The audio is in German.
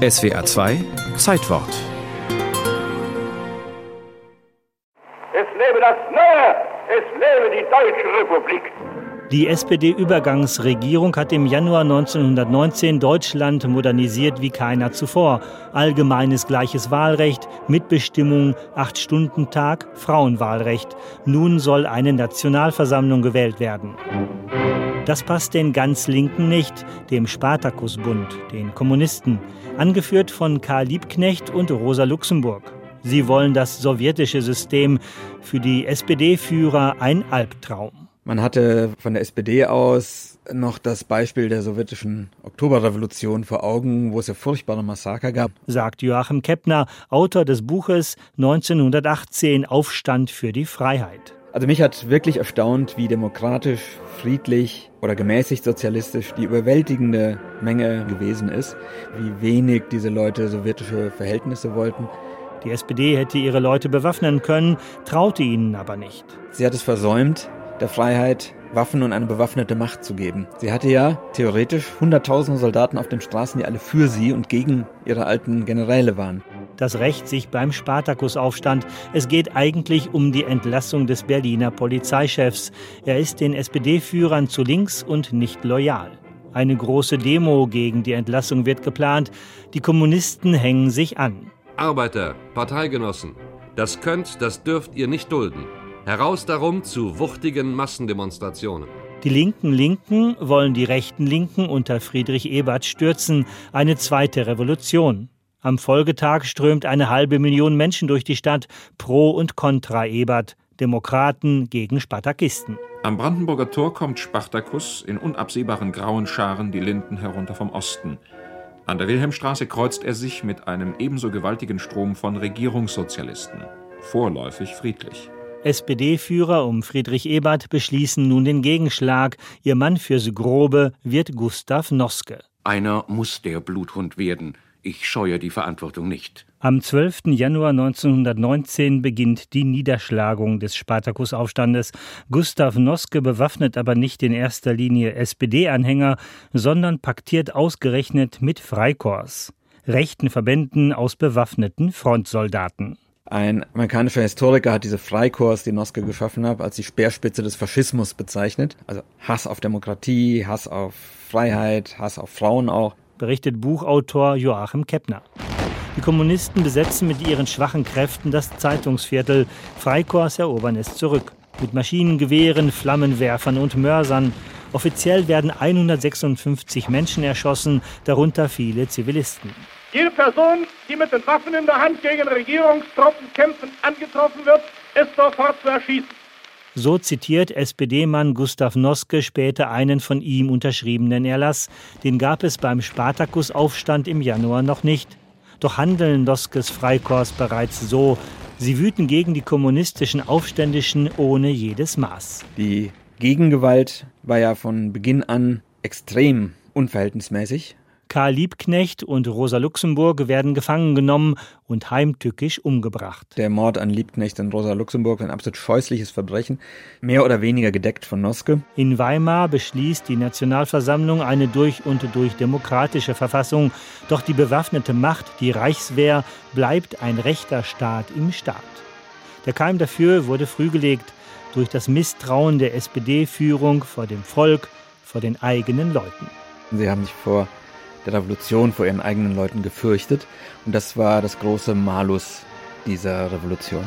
SWA 2 Zeitwort. Es lebe das Neue! Es lebe die Deutsche Republik! Die SPD-Übergangsregierung hat im Januar 1919 Deutschland modernisiert wie keiner zuvor. Allgemeines gleiches Wahlrecht, Mitbestimmung, Acht-Stunden-Tag, Frauenwahlrecht. Nun soll eine Nationalversammlung gewählt werden. Das passt den ganz Linken nicht, dem Spartakusbund, den Kommunisten, angeführt von Karl Liebknecht und Rosa Luxemburg. Sie wollen das sowjetische System, für die SPD-Führer ein Albtraum. Man hatte von der SPD aus noch das Beispiel der sowjetischen Oktoberrevolution vor Augen, wo es ja furchtbare Massaker gab. Sagt Joachim Keppner, Autor des Buches 1918 Aufstand für die Freiheit. Also mich hat wirklich erstaunt, wie demokratisch, friedlich oder gemäßigt sozialistisch die überwältigende Menge gewesen ist, wie wenig diese Leute sowjetische Verhältnisse wollten. Die SPD hätte ihre Leute bewaffnen können, traute ihnen aber nicht. Sie hat es versäumt, der Freiheit Waffen und eine bewaffnete Macht zu geben. Sie hatte ja theoretisch hunderttausende Soldaten auf den Straßen, die alle für sie und gegen ihre alten Generäle waren. Das rächt sich beim Spartakusaufstand. Es geht eigentlich um die Entlassung des Berliner Polizeichefs. Er ist den SPD-Führern zu links und nicht loyal. Eine große Demo gegen die Entlassung wird geplant. Die Kommunisten hängen sich an. Arbeiter, Parteigenossen, das könnt, das dürft ihr nicht dulden. Heraus darum zu wuchtigen Massendemonstrationen. Die linken Linken wollen die rechten Linken unter Friedrich Ebert stürzen, eine zweite Revolution. Am Folgetag strömt eine halbe Million Menschen durch die Stadt, pro und contra Ebert, Demokraten gegen Spartakisten. Am Brandenburger Tor kommt Spartakus in unabsehbaren grauen Scharen die Linden herunter vom Osten. An der Wilhelmstraße kreuzt er sich mit einem ebenso gewaltigen Strom von Regierungssozialisten. Vorläufig friedlich. SPD-Führer um Friedrich Ebert beschließen nun den Gegenschlag. Ihr Mann fürs Grobe wird Gustav Noske. Einer muss der Bluthund werden. Ich scheue die Verantwortung nicht. Am 12. Januar 1919 beginnt die Niederschlagung des Spartakusaufstandes. Gustav Noske bewaffnet aber nicht in erster Linie SPD-Anhänger, sondern paktiert ausgerechnet mit Freikorps, rechten Verbänden aus bewaffneten Frontsoldaten. Ein amerikanischer Historiker hat diese Freikorps, die Noske geschaffen hat, als die Speerspitze des Faschismus bezeichnet. Also Hass auf Demokratie, Hass auf Freiheit, Hass auf Frauen auch. Berichtet Buchautor Joachim Keppner. Die Kommunisten besetzen mit ihren schwachen Kräften das Zeitungsviertel. Freikorps erobern es zurück. Mit Maschinengewehren, Flammenwerfern und Mörsern. Offiziell werden 156 Menschen erschossen, darunter viele Zivilisten. Jede Person, die mit den Waffen in der Hand gegen Regierungstruppen kämpfend angetroffen wird, ist sofort zu erschießen. So zitiert SPD-Mann Gustav Noske später einen von ihm unterschriebenen Erlass. Den gab es beim Spartakusaufstand im Januar noch nicht. Doch handeln Noskes Freikorps bereits so. Sie wüten gegen die kommunistischen Aufständischen ohne jedes Maß. Die Gegengewalt war ja von Beginn an extrem unverhältnismäßig. Karl Liebknecht und Rosa Luxemburg werden gefangen genommen und heimtückisch umgebracht. Der Mord an Liebknecht und Rosa Luxemburg ein absolut scheußliches Verbrechen, mehr oder weniger gedeckt von Noske. In Weimar beschließt die Nationalversammlung eine durch und durch demokratische Verfassung, doch die bewaffnete Macht, die Reichswehr, bleibt ein rechter Staat im Staat. Der Keim dafür wurde früh gelegt durch das Misstrauen der SPD-Führung vor dem Volk, vor den eigenen Leuten. Sie haben sich vor der Revolution vor ihren eigenen Leuten gefürchtet. Und das war das große Malus dieser Revolution.